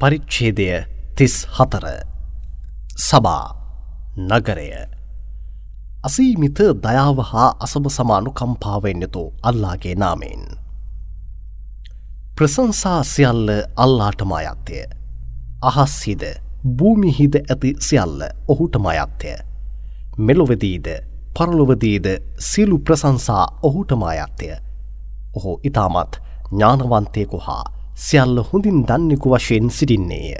පරිච්ඡේදය තිස් හතර සබා නගරය අසීමිත දයාව හා අසබ සමානු කම්පාවෙන් යුතු අල්ලාගේ නාමෙන්. ප්‍රසංසා සියල්ල අල්ලාටම අයත්තය. අහස්හිද භූමිහිද ඇති සියල්ල ඔහුටම අයත්තය. මෙලොවදීද පරලොවදීද සිලු ප්‍රසංසා ඔහුටම අයත්තය. ඔහු ඉතාමත් ඥානවන්තයකු හා සියල්ල හොඳින් දන්නෙකු වශයෙන් සිටින්නේය.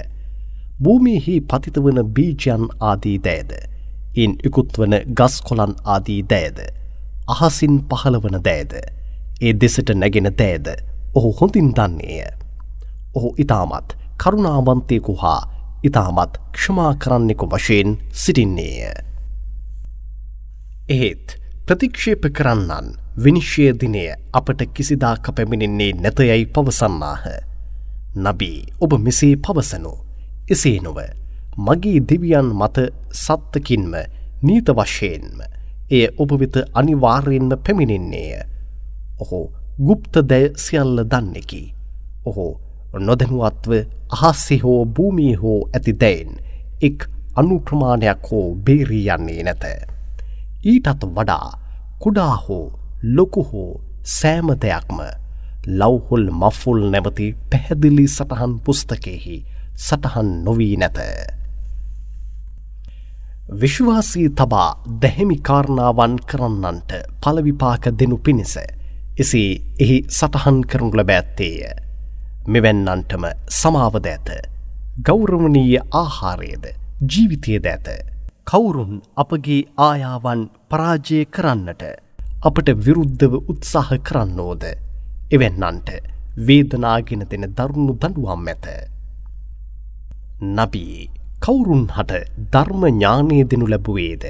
භූමියෙහි පතිතවන බීජයන් ආදී දෑද. ඉන් ඉකුත්වන ගස් කොලන් ආදී දෑද. අහසින් පහළවන දෑද. ඒ දෙසට නැගෙන දෑද ඔහු හොඳින් දන්නේය. ඔහු ඉතාමත් කරුණාවන්තයකු හා ඉතාමත් ක්ෂමා කරන්නෙකු වශයෙන් සිටින්නේය. එහෙත් ප්‍රතික්ෂේප කරන්නන් විනිශ්්‍යය දිනය අපට කිසිදාක පැමිණෙන්නේ නැතයයි පවසන්නාහ. නබී ඔබ මෙසේ පවසනු. එසේ නොව. මගේ දෙවියන් මත සත්තකින්ම නීත වශයෙන්ම එය ඔබ වෙත අනිවාර්යෙන්ම පැමිණෙන්නේය. ඔහු ගුප්ත දැය සියල්ල දන්නෙකි. ඔහු නොදැනුවත්ව අහස්සෙ හෝ භූමී හෝ ඇති දැයින් එක් අනුප්‍රමාණයක් හෝ බේරී යන්නේ නැත. ඊටත් වඩා කුඩා හෝ ලොකු හෝ සෑම දෙයක්ම ලව්හොල් මෆුල් නැවති පැහැදිලි සටහන් පුස්තකෙහි සටහන් නොවී නැත. විශ්වාසී තබා දැහෙමි කාරණාවන් කරන්නන්ට පලවිපාක දෙනු පිණිස එසේ එහි සටහන් කරනු ලැබැත්තේය. මෙවැන්නන්ටම සමාවද ඇත. ගෞරවනීය ආහාරයද ජීවිතයද ඇත. කවුරුන් අපගේ ආයාවන් පරාජය කරන්නට අපට විරුද්ධව උත්සාහ කරන්නෝද? එවැන්නන්ට වේදනාගෙන දෙන දරුණු දඩුවම් ඇත. නබී කවුරුන් හට ධර්ම ඥානය දෙනු ලැබුවේද?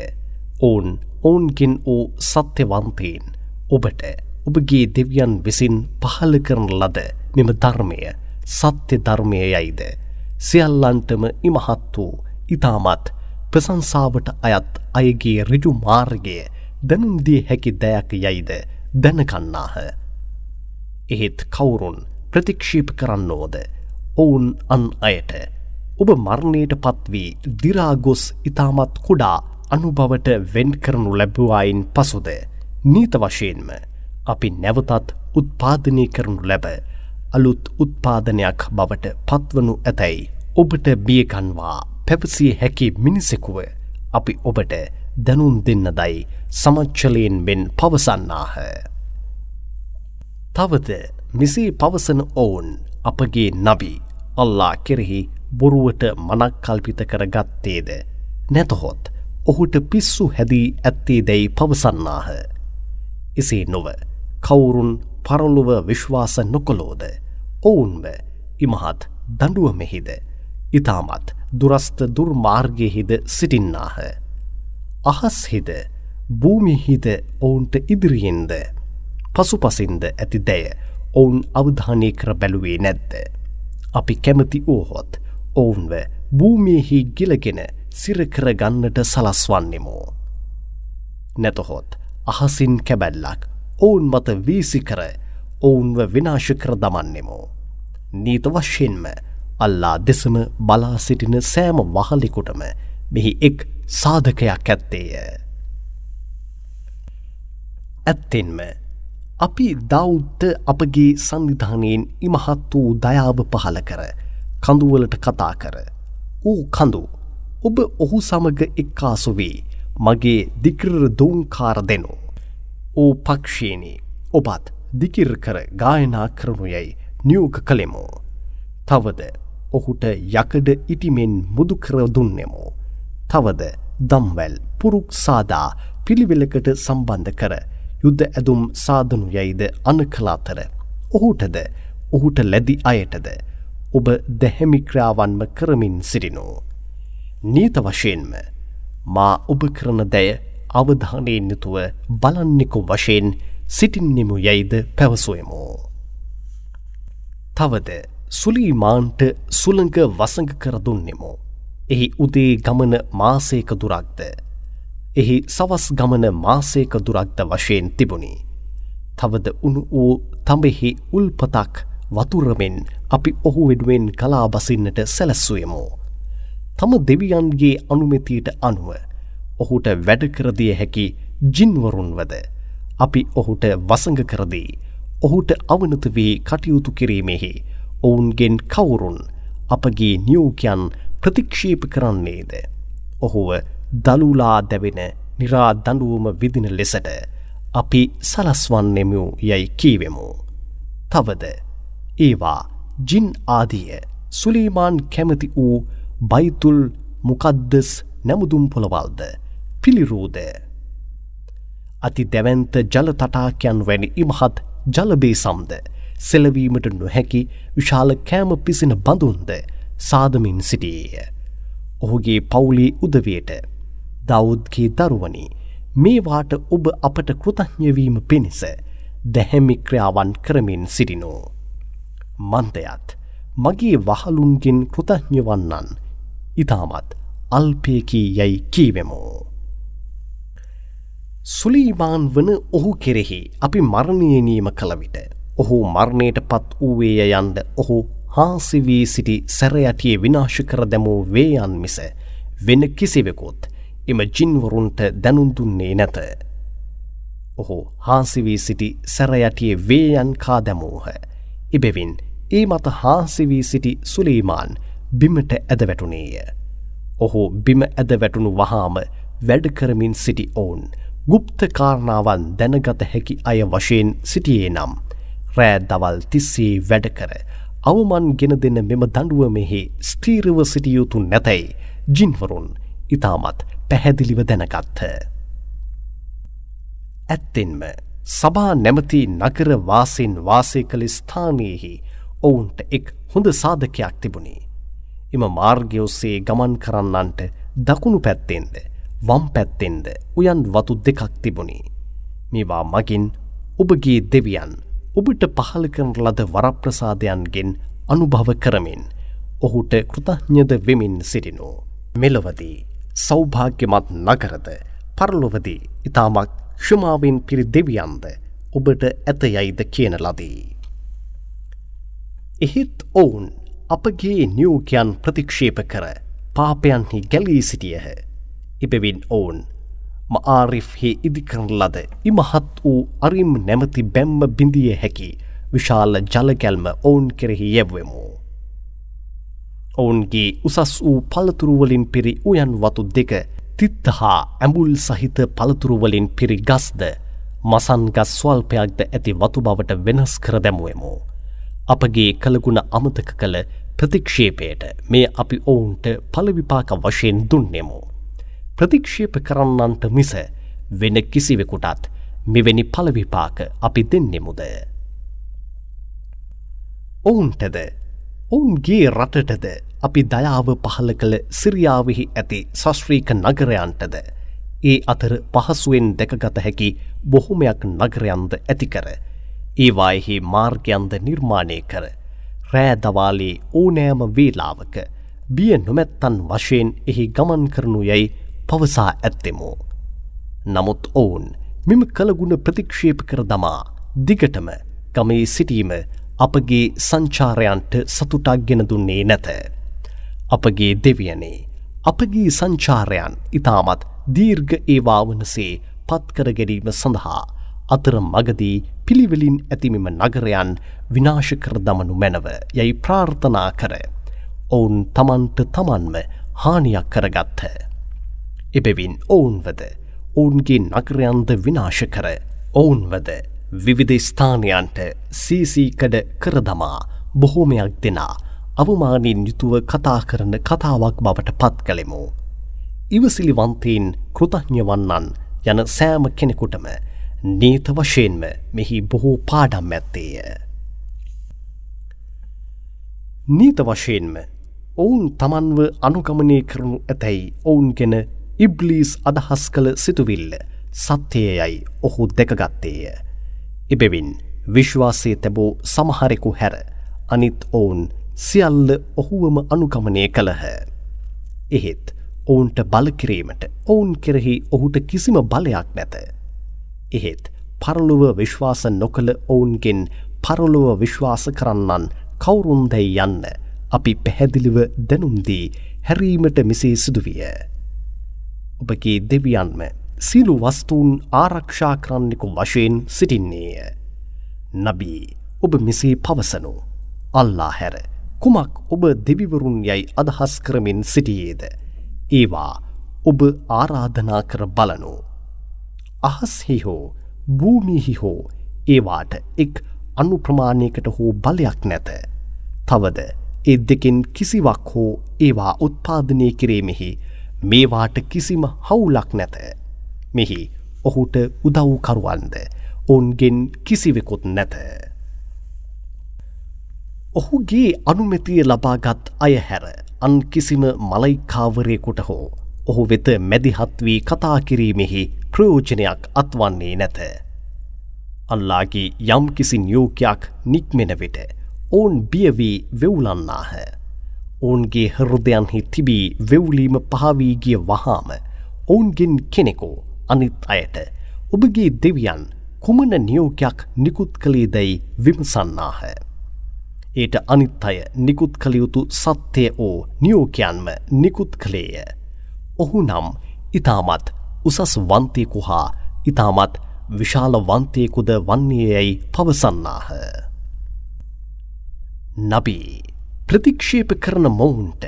ඔවුන් ඔවුන්ගෙන් වූ සත්‍යවන්තයෙන් ඔබට ඔබගේ දෙවියන් විසින් පහල කරන ලද මෙම ධර්මය සත්‍ය ධර්මය යයිද සියල්ලන්ටම ඉමහත් වූ ඉතාමත් ප්‍රසංසාවට අයත් අයගේ රිජු මාර්ගය දැනුම්දිය හැකි දයක් යයිද දැනකන්නාහ. එහෙත් කවුරුන් ප්‍රතික්ෂීප කරන්නෝද ඔවුන් අන් අයට ඔබ මරණයට පත්වී දිරාගොස් ඉතාමත් කුඩා අනුභවට වෙන් කරනු ලැබවායින් පසුද නීත වශයෙන්ම අපි නැවතත් උත්පාදනය කරනු ලැබ අලුත් උත්පාදනයක් බවට පත්වනු ඇතැයි ඔබට බියකන්වා පැපසිය හැකි මිනිසෙකුව අපි ඔබට දැනුම් දෙන්න දයි සමච්චලයෙන් මෙන් පවසන්නාහ. තවද මෙසේ පවසන ඔවුන් අපගේ නබි අල්ලා කෙරෙහි බොරුවට මනක් කල්පිත කර ගත්තේද. නැතහොත් ඔහුට පිස්සු හැදී ඇත්තේ දැයි පවසන්නාහ. එසේ නොව කවුරුන් පරලොව විශ්වාස නොකොලෝද ඔවුන්ව ඉමහත් දඩුව මෙහිද ඉතාමත් දුරස්ථ දුර්මාර්ගයෙහිද සිටින්නාහ. අහස්හිද භූමිහිද ඔවුන්ට ඉදිරියෙන්ද පසුපසින්ද ඇති දැය ඔවුන් අවධානය කර බැලුවේ නැද්ද. අපි කැමති ඕහොත් ඔවුන්ව භූමියෙහි ගිලගෙන සිරකර ගන්නට සලස්වන්නෙමෝ. නැතහොත් අහසින් කැබැල්ලක් ඔවුන් මත වීසි කර ඔවුන්ව විනාශ කර දමන්නෙමෝ. නීත වශයෙන්ම අල්ලා දෙසම බලා සිටින සෑම වහලිකුටම මෙහි එක් සාධකයක් ඇත්තේය. ඇත්තෙන්ම අපි දෞද්ධ අපගේ සංවිධානයෙන් ඉමහත් වූ දයාව පහල කර කඳුවලට කතා කර ඌ කඳු ඔබ ඔහු සමග එක්කාසු වී මගේ දිකර දෝංකාර දෙනු. ඕ පක්ෂීනී ඔබත් දිකිර් කර ගායනා කරනු යැයි නියෝග කළෙමු. තවද ඔහුට යකඩ ඉටිමෙන් මුදුකර දුන්නෙමු. තවද දම්වැල් පුරුක් සාදා පිළිවෙලකට සම්බන්ධ කර යුද්ධ ඇදුම් සාධනු යයිද අන කලාතර. ඔහුටද ඔහුට ලැදි අයටද ඔබ දැහැමික්‍රාවන්ම කරමින් සිරිනු. නීත වශයෙන්ම මා ඔබ කරන දැය අවධානයෙන් යුතුව බලන්නෙකු වශයෙන් සිටින්නෙමු යයිද පැවසුවමු. තවද සුලීමාන්ට සුළඟ වසඟ කරදුන්නෙමු. එහි උදේ ගමන මාසේක දුරක්ද. එහි සවස් ගමන මාසේක දුරක්ද වශයෙන් තිබුණි. තවද උණු වූ තඹෙහි උල්පතක් වතුරමෙන් අපි ඔහු වෙනුවෙන් කලා බසින්නට සැලැස්සුයමු. තම දෙවියන්ගේ අනුමැතියට අනුව ඔහුට වැඩකරදිය හැකි ජින්වරුන්වද අපි ඔහුට වසඟ කරදී ඔහුට අවනත වී කටයුතු කිරීමෙහි ඔවුන්ගෙන් කවුරුන් අපගේ නියෝකයන් ප්‍රතික්ෂේප කරන්නේද. ඔහුව දළුලා දැවෙන නිරා දඩුවම විදින ලෙසට අපි සලස්වන්නෙමු යැයි කීවෙමු. තවද ඒවා ජින් ආදිය සුලීමාන් කැමති වූ බයිතුල් මුකද්දස් නැමුදුම් පොළවල්ද පිළිරූද. අති දැවන්ත ජල තටාකයන් වැනි ඉමහත් ජලබේ සම්ද සෙලවීමට නොහැකි විශාල කෑම පිසින බඳුන්ද සාදමින් සිටියේය. ඔහුගේ පවුලේ උදවයට දෞද්ගේ දරුවනි මේවාට ඔබ අපට කෘතඥවීම පිණිස දැහැමි ක්‍රියාවන් කරමින් සිටිනෝ. මන්දයත් මගේ වහලුන්ගෙන් කෘතඥවන්නන් ඉතාමත් අල්පයකී යැයි කීවෙමෝ. සුලීමාන් වන ඔහු කෙරෙහි අපි මරණයනීම කළවිට ඔහු මරණයට පත් වූවේය යන්ද ඔහු හාසිවී සිටි සැරයටිය විනාශ කර දැමූ වේයන් මිස වෙන කිසිවෙකුත් එම ජින්වරුන්ට දැනුන්දුන්නේ නැත. ඔහු හාසිවී සිටි සැරයටිය වේයන් කා දැමූහ. ඉබෙවින් ඒ මත හාසිවී සිටි සුලීමාන් බිමට ඇදවැටුනේය. ඔහු බිම ඇදවැටුණු වහාම වැඩකරමින් සිටි ඔවුන් ගුප්තකාරණාවන් දැනගත හැකි අය වශයෙන් සිටියේ නම් රෑ දවල් තිස්සේ වැඩකර අවමන් ගෙන දෙන්න මෙම දඩුවමෙහි ස්තීරව සිටියයුතු නැතැයි ජින්වරුන් ඉතාමත් පැහැදිලිව දැනගත්හ. ඇත්තෙන්ම සබා නැමති නගර වාසින් වාසය කළ ස්ථානයෙහි ඔවුන්ට එක් හොඳ සාධකයක් තිබුණේ. එම මාර්ගයොස්සේ ගමන් කරන්නන්ට දකුණු පැත්තෙන්ද වම් පැත්තෙන්ද උයන් වතු දෙකක් තිබුණි. මේවා මගින් ඔබගේ දෙවියන් ඔබට පහළ කරන ලද වරප්‍රසාදයන්ගෙන් අනුභව කරමින් ඔහුට කෘතඥද වෙමින් සිටිනු. මෙලොවදී සෞභාග්‍යමත් නගරද පරලොවදී ඉතාමක් ක්ෂමාවෙන් පිරි දෙවියන්ද ඔබට ඇත යයිද කියන ලදී. එහෙත් ඔවුන් අපගේ නියෝකයන් ප්‍රතික්ෂේප කර පාපයන්හි ගැලී සිටියහ. ඉපවින් ඔවුන් මආරිෆ්හි ඉදිකරන ලද ඉමහත් වූ අරිම් නැමති බැම්ම බිඳිය හැකි විශාල ජලගැල්ම ඔවුන් කෙරෙහි යැව්වෙමු. ඔවුන්ගේ උසස් වූ පළතුරුවලින් පිරි උයන් වතු දෙක තිත්ත හා ඇඹුල් සහිත පළතුරුවලින් පිරි ගස්ද මසන්ගස් ස්වල්පයක්ද ඇති වතු බවට වෙනස් කර දැමුවමු. අපගේ කළගුණ අමතක කළ ප්‍රතික්ෂේපයට මේ අපි ඔවුන්ට පලවිපාක වශයෙන් දුන්නෙමු. ප්‍රතික්ෂේප කරන්නන්ට මිස වෙන කිසිවෙකුටත් මෙවැනි පලවිපාක අපි දෙන්නෙමුද. ඔවුන්ටද ඔවුන්ගේ රටටද අපි දයාව පහල කළ සිරියාවෙහි ඇති සස්ශ්‍රීක නගරයන්ටද ඒ අතර පහසුවෙන් දැකගත හැකි බොහොමයක් නගරයන්ද ඇතිකර ඒවායෙහි මාර්ගයන්ද නිර්මාණය කර රෑදවාලේ ඕනෑම වේලාවක බිය නොමැත්තන් වශයෙන් එහි ගමන් කරනු යැයි පවසා ඇත්තෙමු. නමුත් ඔවුන් මෙම කළගුණ ප්‍රතික්ෂේප කර දමා දිගටම ගමේ සිටීම අපගේ සංචාරයන්ට සතුටක් ගෙන දුන්නේ නැත. අපගේ දෙවියනේ අපගේ සංචාරයන් ඉතාමත් දීර්ඝ ඒවා වනසේ පත්කර ගැනීම සඳහා අතර මගදී පිළිවෙලින් ඇතිමිම නගරයන් විනාශ කර දමනු මැනව යැයි ප්‍රාර්ථනා කර. ඔවුන් තමන්ට තමන්ම හානියක් කරගත්හ. එබැවින් ඔවුන්වද ඔවුන්ගේ නගරයන්ද විනාශ කර ඔවුන්වද විවිධ ස්ථානයන්ට සීසීකඩ කරදමා බොහෝමයක් දෙනා අවමානින් යුතුව කතා කරන කතාවක් බවට පත් කළෙමු. ඉවසිලිවන්තයෙන් කෘතඥවන්නන් යන සෑම කෙනෙකුටම නීත වශයෙන්ම මෙහි බොහෝ පාඩම් ඇත්තේය. නීත වශයෙන්ම ඔවුන් තමන්ව අනුගමනය කරනු ඇතැයි ඔවුන් ගෙන ඉබ්ලිස් අදහස් කළ සිතුවිල්ල සත්‍යයයි ඔහු දෙකගත්තේය. එබෙවින් විශ්වාසය තැබූ සමහරෙකු හැර අනිත් ඔවුන් සියල්ල ඔහුවම අනුගමනය කළහ. එහෙත් ඔවුන්ට බලකිරීමට ඔවුන් කෙරෙහි ඔහුට කිසිම බලයක් නැත. එහෙත් පරලුව විශ්වාස නොකළ ඔවුන්ගෙන් පරොලොව විශ්වාස කරන්නන් කවුරුන්දැයි යන්න අපි පැහැදිලිව දැනුම්දී හැරීමට මෙසේ සිදුවිය. ඔබගේ දෙවියන්ම සිලු වස්තුූන් ආරක්ෂා කරන්නෙකු වශයෙන් සිටින්නේය. නබී ඔබ මෙසේ පවසනු. අල්ලා හැර කුමක් ඔබ දෙවිවරුන් යැයි අදහස් කරමින් සිටියේද. ඒවා ඔබ ආරාධනා කර බලනු. අහස්හි හෝ භූමිහි හෝ ඒවාට එක් අනු ප්‍රමාණයකට හෝ බලයක් නැත. තවද ඒ දෙකින් කිසිවක් හෝ ඒවා උත්පාදනය කිරීමෙහි මේවාට කිසිම හවුලක් නැත. මෙහි ඔහුට උදව්කරුවන්ද ඔවුන්ගෙන් කිසිවෙකුත් නැත. ඔහුගේ අනුමැතිය ලබාගත් අය හැර අන් කිසිම මලයිකාවරයකුට හෝ ඔහු වෙත මැදිහත් වී කතා කිරීමෙහි ප්‍රයෝජනයක් අත්වන්නේ නැත. අල්ලාගේ යම් කිසි නියෝකයක් නික්මෙන විට ඔවුන් බියවී වෙවුලන්නාහ. ඔවුන්ගේ හෘදයන්හි තිබී වෙවුලීම පහවීගිය වහාම ඔවුන්ගෙන් කෙනෙකු අනිත් අයට ඔබගේ දෙවියන් කුමන නියෝකයක් නිකුත් කළේ දැයි විමසන්නාහ. ඒට අනිත් අය නිකුත් කළයුතු සත්‍යය ඕ නියෝකයන්ම නිකුත් කළේය. ඔහු නම් ඉතාමත් උසස් වන්තයකු හා ඉතාමත් විශාල වන්තයකුද වන්නේ යැයි පවසන්නාහ. නබී ප්‍රතික්ෂේප කරන මොවුන්ට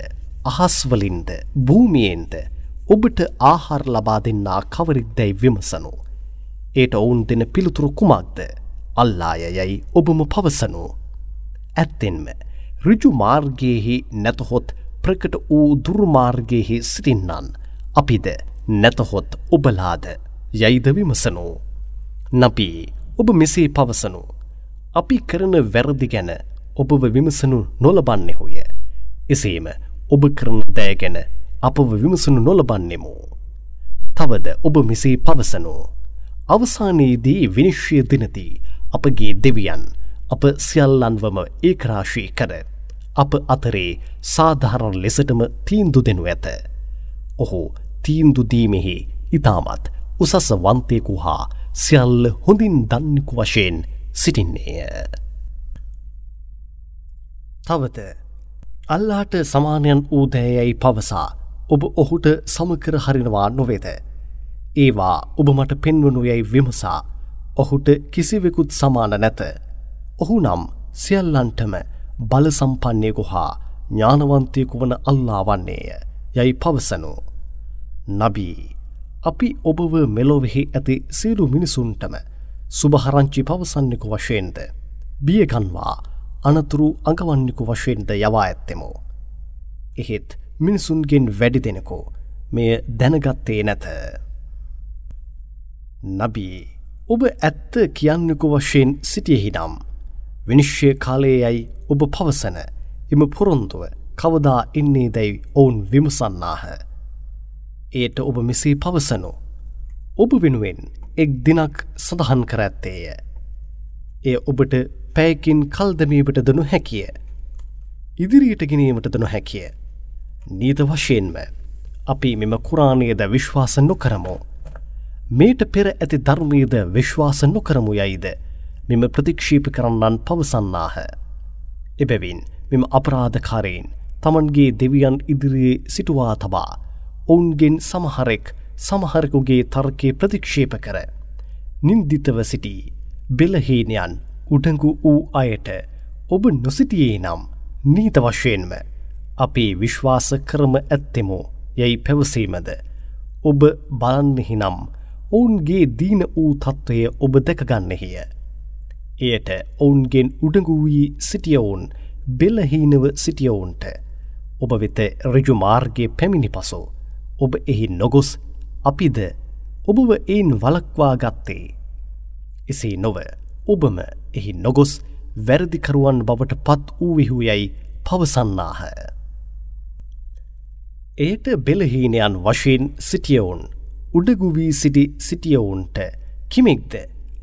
අහස්වලින්ද භූමියෙන්ද ඔබට ආහාර ලබා දෙන්නා කවරික් දැයි විමසනු. ඒට ඔවුන් දෙන පිළිතුරු කුමක්ද අල්ලාය යැයි ඔබම පවසනු. ඇත්තෙන්ම රිජු මාර්ගයෙහි නැතහොත් ප්‍රකට වූ දුර්මාර්ගයෙහි සිටින්නන් අපිද නැතහොත් ඔබලාද යයිද විමසනෝ. නපී ඔබ මෙසේ පවසනු. අපි කරන වැරදි ගැන ඔබව විමසනු නොලබන්නෙහුය. එසේම ඔබ කරන දෑ ගැන අපව විමසනු නොලබන්නෙමු. තවද ඔබ මෙසේ පවසනෝ. අවසානයේදී විනිශ්්‍යය දිනදී අපගේ දෙවියන් අප සියල්ලන්වම ඒකරාශී කර අප අතරේ සාධාරණ ලෙසටම තීන්දු දෙනු ඇත. ඔහු තීන්දුදීමෙහි ඉතාමත් උසස වන්තයකු හා සියල්ල හොඳින් දන්නෙකු වශයෙන් සිටින්නේය. තවත අල්ලාට සමානයන් වූදෑයැයි පවසා ඔබ ඔහුට සමකර හරිනවා නොවෙද. ඒවා ඔබ මට පෙන්වනු යැයි විමසා ඔහුට කිසිවෙකුත් සමාන නැත. ඔහු නම් සියල්ලන්ටම බලසම්පන්නයකු හා ඥානවන්තයකු වන අල්ලා වන්නේය යැයි පවසනු. නබී අපි ඔබව මෙලොවෙහි ඇති සියලු මිනිසුන්ටම සුභහරංචි පවසන්නෙකු වශයෙන්ද. බියගන්වා අනතුරු අඟවන්නෙකු වශයෙන්ද යවා ඇත්තෙමු. එහෙත් මිනිසුන්ගෙන් වැඩි දෙනෙකු මෙය දැනගත්තේ නැත. නබී ඔබ ඇත්ත කියන්නෙකු වශයෙන් සිටියෙහි නම් විනිශ්්‍යය කාලේ යයි ඔබ පවසන එම පොරොන්තුව කවදා එන්නේ දැයි ඔවුන් විමසන්නාහ. ඒට ඔබ මෙසේ පවසනු. ඔබ වෙනුවෙන් එක් දිනක් සඳහන් කර ඇත්තේය. එය ඔබට පැයකින් කල්දමීමට දනු හැකිය. ඉදිරියට ගෙනීමට දනු හැකිය. නීත වශයෙන්ම අපි මෙම කුරාණයද විශ්වාස නොකරමු. මේට පෙර ඇති ධර්මීද විශ්වාස නොකරමු යයිද මෙම ප්‍රතික්ෂීප කරන්නන් පවසන්නාහ. එබැවින් මෙම අපරාධකාරයෙන් තමන්ගේ දෙවියන් ඉදිරියේ සිටුවා තබා ඔවුන්ගෙන් සමහරෙක් සමහරකුගේ තර්කය ප්‍රතික්ෂේප කර. නින්දිතව සිටී බෙලහීනයන් උඩඟු වූ අයට ඔබ නොසිටියේ නම් නීත වශයෙන්ම අපේ විශ්වාස කරම ඇත්තෙමෝ යැයි පැවසීමද. ඔබ බලන්නෙහි නම් ඔවුන්ගේ දීන වූ තත්ත්වය ඔබ දැකගන්නෙහිය. එයට ඔවුන්ගෙන් උඩඟුවී සිටියවුන් බෙලහීනව සිටියවුන්ට ඔබ වෙත රජු මාර්ගය පැමිණි පසු ඔබ එහි නොගොස් අපිද ඔබව එයින් වලක්වා ගත්තේ. එසේ නොව ඔබම එහි නොගොස් වැරදිකරුවන් බවට පත් වූවිහු යැයි පවසන්නාහ. එයට බෙලහීනයන් වශයෙන් සිටියවුන් උඩගුවී සිටි සිටියවුන්ට කිමෙක්ද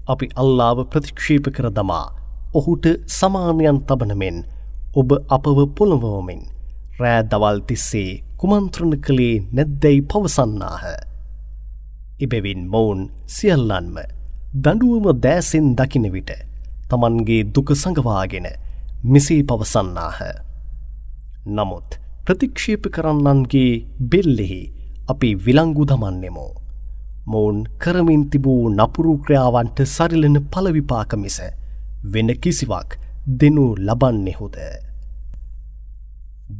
අපි අල්ලාව ප්‍රතික්ෂීප කර දමා ඔහුට සමානයන් තබනමෙන් ඔබ අපව පොළොවෝමෙන් රෑ දවල් තිස්සේ කුමන්ත්‍රණ කළේ නැද්දැයි පවසන්නාහ. එබැවින් මොවුන් සියල්ලන්ම දඩුවම දෑසෙන් දකින විට තමන්ගේ දුක සඟවාගෙන මෙසේ පවසන්නාහ. නමුත් ප්‍රතික්ෂේප කරන්නන්ගේ බෙල්ලෙහි අපි විලංගු දමන්නෙමෝ. මොවුන් කරමින් තිබූ නපුරු ක්‍රියාවන්ට සරිලන පලවිපාක මිස වෙන කිසිවක් දෙනු ලබන්නෙහුද.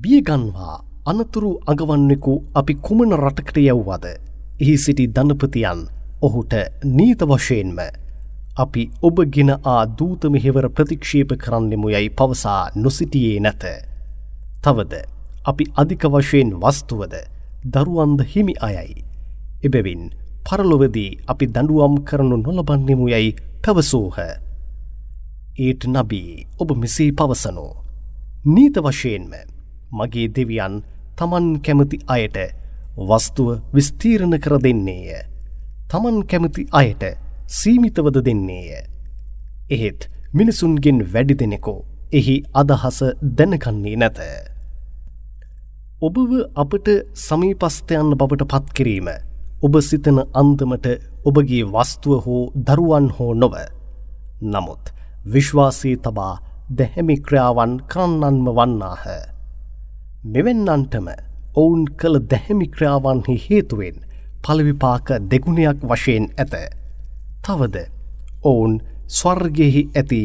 බියගන්වා අනතුරු අගවන්නෙකු අපි කුමන රටකට යව්වද එහි සිටි ධනපතියන් ඔහුට නීත වශයෙන්ම අපි ඔබගෙන ආ දූත මෙහෙවර ප්‍රතික්ෂේප කරන්නෙමු යැයි පවසා නොසිටියේ නැත. තවද අපි අධික වශයෙන් වස්තුවද දරුවන්ද හිමි අයයි. එබැවින් පරලොවදී අපි දඩුවම් කරනු නොලබන්නෙමු යැයි පැවසූහ. ඒට නබී ඔබ මෙසේ පවසනෝ. නීත වශයෙන්ම මගේ දෙවියන් තමන් කැමති අයට වස්තුව විස්තීරණ කර දෙන්නේය. තමන් කැමති අයට සීමිතවද දෙන්නේය. එහෙත් මිනිසුන්ගෙන් වැඩි දෙනෙකෝ එහි අදහස දැනකන්නේ නැත. ඔබව අපට සමීපස්තයන්න බවට පත්කිරීම ඔබ සිතන අන්දමට ඔබගේ වස්තුව හෝ දරුවන් හෝ නොව. නමුත් විශ්වාසී තබා දැහැමි ක්‍රියාවන් කරන්නන්ම වන්නාහ. මෙවෙන්නන්ටම ඔවුන් කළ දැහැමි ක්‍රියාවන්හි හේතුවෙන් පලවිපාක දෙගුණයක් වශයෙන් ඇත. තවද ඔවුන් ස්වර්ගෙහි ඇති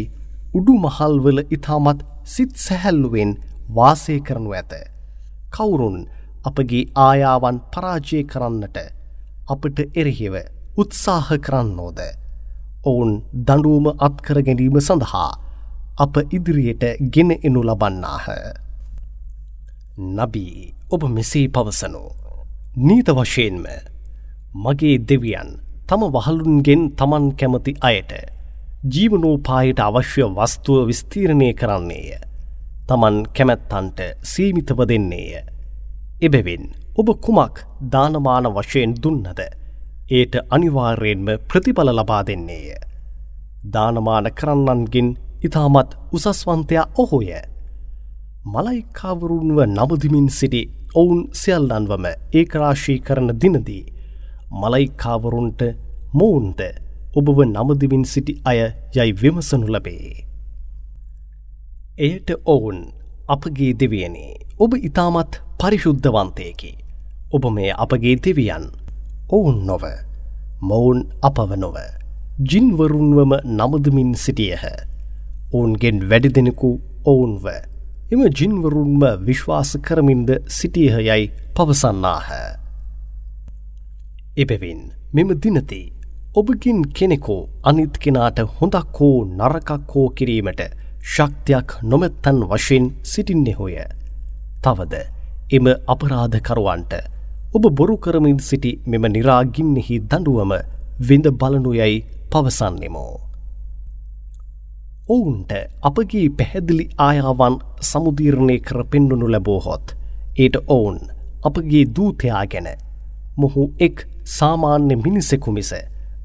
උඩු මහල්වල ඉතාමත් සිත් සැහැල්ලුවෙන් වාසය කරනු ඇත. කවුරුන් අපගේ ආයාවන් පරාජය කරන්නට අපට එරෙහිව උත්සාහ කරන්නෝද. ඔවුන් දඩුවම අත්කර ගැනීම සඳහා අප ඉදිරියට ගෙන එනු ලබන්නාහ. නබී ඔබ මෙසේ පවසනු. නීත වශයෙන්ම මගේ දෙවියන් තම වහලුන්ගෙන් තමන් කැමති අයට ජීවනෝපායට අවශ්‍ය වස්තුව විස්තීරණය කරන්නේය. තමන් කැමැත්තන්ට සීමිතව දෙන්නේය. එබැවින් ඔබ කුමක් දානමාන වශයෙන් දුන්නද ඒට අනිවාර්යෙන්ම ප්‍රතිඵල ලබා දෙන්නේය. දානමාන කරන්නන්ගෙන් ඉතාමත් උසස්වන්තයා ඔහුය. මලයිකාවරුන්ව නබදිමින් සිටි ඔවුන් සියල්ලන්වම ඒකරාශී කරන දිනදී මලයිකාවරුන්ට මෝන්ද ඔබව නමදිමින් සිටි අය යයි විමසනු ලබේ. එයට ඔවුන් අපගේ දෙවියනේ ඔබ ඉතාමත් පරිශුද්ධවන්තයකි. ඔබ මේ අපගේ දෙවියන් ඔවුන් නොව මොවුන් අපව නොව ජින්වරුන්වම නමදමින් සිටියහ. ඔවුන්ගෙන් වැඩි දෙනෙකු ඔවුන්ව එම ජින්වරුන්ම විශ්වාස කරමින්ද සිටියහ යයි පවසන්නාහ. එබැවින් මෙම දිනති ඔබගින් කෙනෙකෝ අනිත් කෙනාට හොඳක් හෝ නරකක් හෝ කිරීමට ශක්තියක් නොමැත්තන් වශයෙන් සිටින්නෙහොය. තවද එම අපරාධකරුවන්ට ඔබ බොරු කරමින් සිටි මෙම නිරාගින්නෙහි දඩුවම විඳ බලනු යැයි පවසන්නෙමෝ. ඔවුන්ට අපගේ පැහැදිලි ආයාවන් සමුදීරණය කර පෙන්නුනු ලැබෝහොත් ඒට ඔවුන් අපගේ දූතයා ගැන මොහු එක් සාමාන්‍ය මිනිසෙකු මිස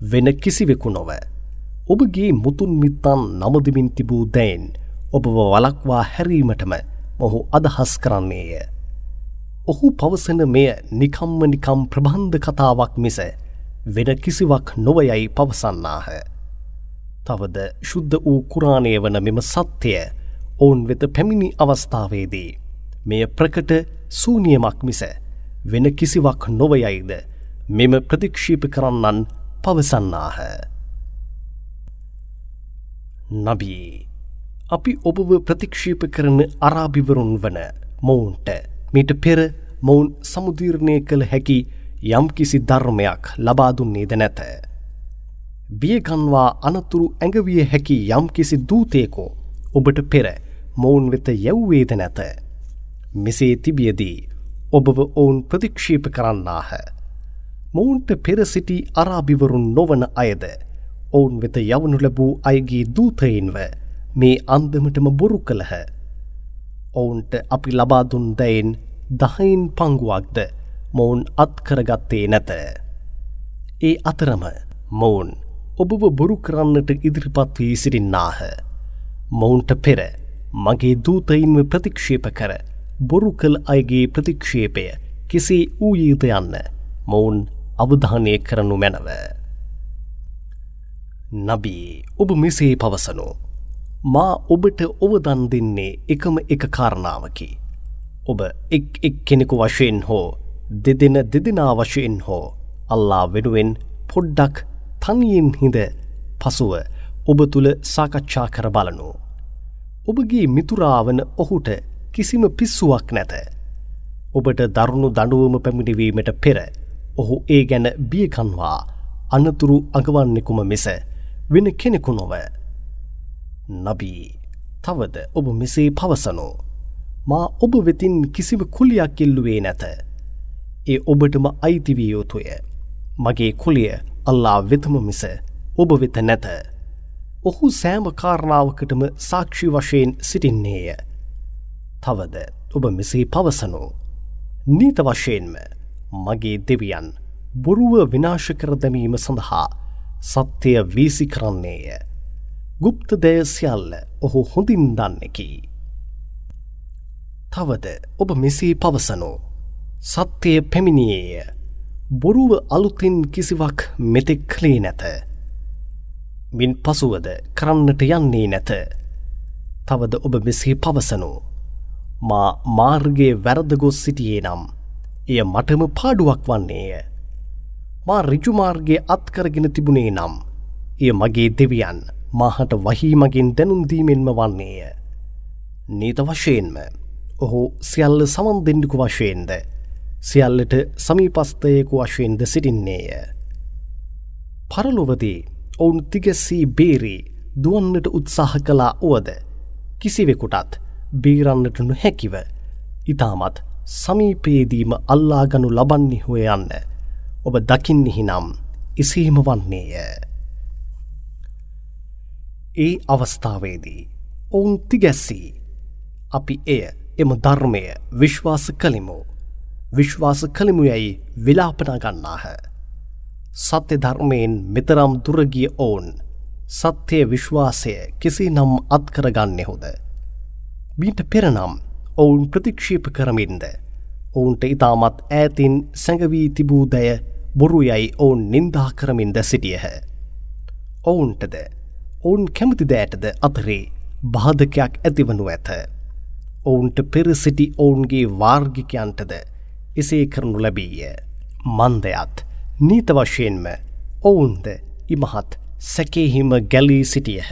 වෙන කිසිවෙකු නොව. ඔබගේ මුතුන් මිත්තන් නමුදමින් තිබූ දැයින් ඔබව වලක්වා හැරීමටම මොහු අදහස් කරන්නේය. ඔහු පවසන මෙය නිකම්ම නිකම් ප්‍රබන්ධ කතාවක් මිස වෙන කිසිවක් නොවයයි පවසන්නාහ. තවද ශුද්ධ වූ කුරාණය වන මෙම සත්‍යය ඔවුන් වෙත පැමිණි අවස්ථාවේදී. මෙය ප්‍රකට සූනියමක් මිස වෙන කිසිවක් නොවයයිද මෙම ප්‍රතික්ෂීප කරන්නන් පවසන්නාහ. නබී අපි ඔබව ප්‍රතික්ෂීප කරන අරාභිවරුන් වන මොවුන්ට මීට පෙර මොවුන් සමුදීරණය කළ හැකි යම් කිසි ධර්මයක් ලබාදුන්නේද නැත. බියගන්වා අනතුරු ඇඟවිය හැකි යම් කිසි දූතයකෝ ඔබට පෙර මොවුන් වෙත යැව්වේද නැත. මෙසේ තිබියදී ඔබව ඔවුන් ප්‍රතික්ෂීප කරන්නාහ. මොවුන්ට පෙර සිටි අරාභිවරුන් නොවන අයද ඔවුන් වෙත යවනු ලැබූ අයගේ දූතයින්ව මේ අන්දමටම බොරු කළහ. ඔවුන්ට අපි ලබාදුන් දැයින් දහයින් පංගුවක්ද මොවුන් අත්කරගත්තේ නැත. ඒ අතරම මොවුන් ඔබව බොරු කරන්නට ඉදිරිපත් වී සිරින්නාහ. මොවුන්ට පෙර මගේ දූතයින්ව ප්‍රතික්ෂේප කර බොරු කළ අයගේ ප්‍රතික්ෂේපය කෙසේ වූයීත යන්න මොවුන් අවධානය කරනු මැනව. නබී ඔබ මෙසේ පවසනු මා ඔබට ඔවදන් දෙන්නේ එකම එක කාරණාවකි. ඔබ එක් එක් කෙනෙකු වශයෙන් හෝ දෙදෙන දෙදෙනා වශයෙන් හෝ අල්ලා වෙනුවෙන් පොඩ්ඩක් තනියෙන් හිඳ පසුව ඔබ තුළ සාකච්ඡා කර බලනු. ඔබගේ මිතුරාවන ඔහුට කිසිම පිස්සුවක් නැත. ඔබට දරුණු දඩුවම පැමිණිවීමට පෙර ඔහු ඒ ගැන බියකන්වා අනතුරු අගවන්නෙකුම මිස වෙන කෙනෙකු නොව. නබී තවද ඔබ මෙසේ පවසනෝ. මා ඔබ වෙතින් කිසිව කුලියක් ඉල්ලුවේ නැත. ඒ ඔබටම අයිතිවියයුතුය. මගේ කුලිය අල්ලා වෙතම මිස ඔබ වෙත නැත. ඔහු සෑම කාරණාවකටම සාක්ෂි වශයෙන් සිටින්නේය. තවද ඔබ මෙසේ පවසනෝ. නීත වශයෙන්ම මගේ දෙවියන් බොරුව විනාශ කර දැමීම සඳහා සත්‍යය වීසි කරන්නේය. ගුප්ත දෑසියල්ල ඔහු හොඳින් දන්නෙකි. තවද ඔබ මෙසේ පවසනෝ. සත්‍යය පැමිණියේය. බොරුව අලුතින් කිසිවක් මෙතෙක් කළේ නැත. මින් පසුවද කරන්නට යන්නේ නැත. තවද ඔබ මෙසේ පවසනෝ. මා මාර්ගයේ වැරදගොස් සිටියේ නම් එය මටම පාඩුවක් වන්නේය. මා රිජුමාර්ගයේ අත්කරගෙන තිබුණේ නම් එය මගේ දෙවියන් මාහට වහීමගින් දැනුම්දීමෙන්ම වන්නේය. නීත වශයෙන්ම ඔහු සියල්ල සමන් දෙන්ඩිකු වශයෙන්ද සියල්ලට සමීපස්ථයකු වශයෙන්ද සිටින්නේය. පරලොවදී ඔවුන් තිගැස්සී බේරී දුවන්නට උත්සාහ කලා වුවද කිසිවෙකුටත් බේරන්නට නොහැකිව ඉතාමත් සමීපේදීම අල්ලාගනු ලබන්නේ හොය යන්න ඔබ දකින්නෙහි නම් එසේම වන්නේය. ඒ අවස්ථාවේදී ඔවුන් තිගැස්සී අපි එය එම ධර්මය විශ්වාස කළිමු විශ්වාස කළමු යැයි විලාපනා ගන්නාහ. සත්‍ය ධර්මයෙන් මෙතරම් දුරගිය ඔවුන් සත්‍යය විශ්වාසය කෙසේ නම් අත්කරගන්නෙහොද. බීට පෙරනම් ඔවුන් ප්‍රතික්ෂේප කරමින්ද. ඔවුන්ට ඉතාමත් ඈතින් සැඟවී තිබූ දය බොරු යයි ඔවුන් නින්දා කරමින්ද සිටියහ. ඔවුන්ටද ඔවුන් කැමති දෑටද අතරේ බාධකයක් ඇතිවනු ඇත. ඔවුන්ට පෙරසිටි ඔවුන්ගේ වාර්ගිකයන්ටද එසේ කරනු ලැබීය. මන්දයත් නීත වශයෙන්ම ඔවුන්ද ඉමහත් සැකේහිම ගැලී සිටියහ.